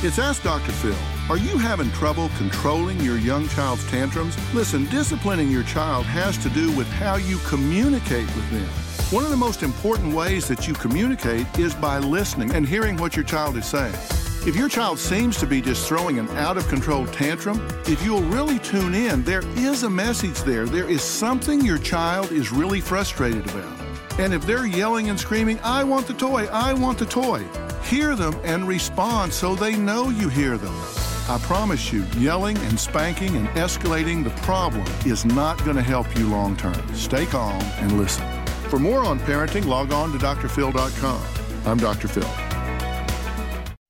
It's Ask Dr. Phil. Are you having trouble controlling your young child's tantrums? Listen, disciplining your child has to do with how you communicate with them. One of the most important ways that you communicate is by listening and hearing what your child is saying. If your child seems to be just throwing an out of control tantrum, if you'll really tune in, there is a message there. There is something your child is really frustrated about. And if they're yelling and screaming, I want the toy, I want the toy, hear them and respond so they know you hear them. I promise you, yelling and spanking and escalating the problem is not going to help you long term. Stay calm and listen. For more on parenting, log on to drphil.com. I'm Dr. Phil.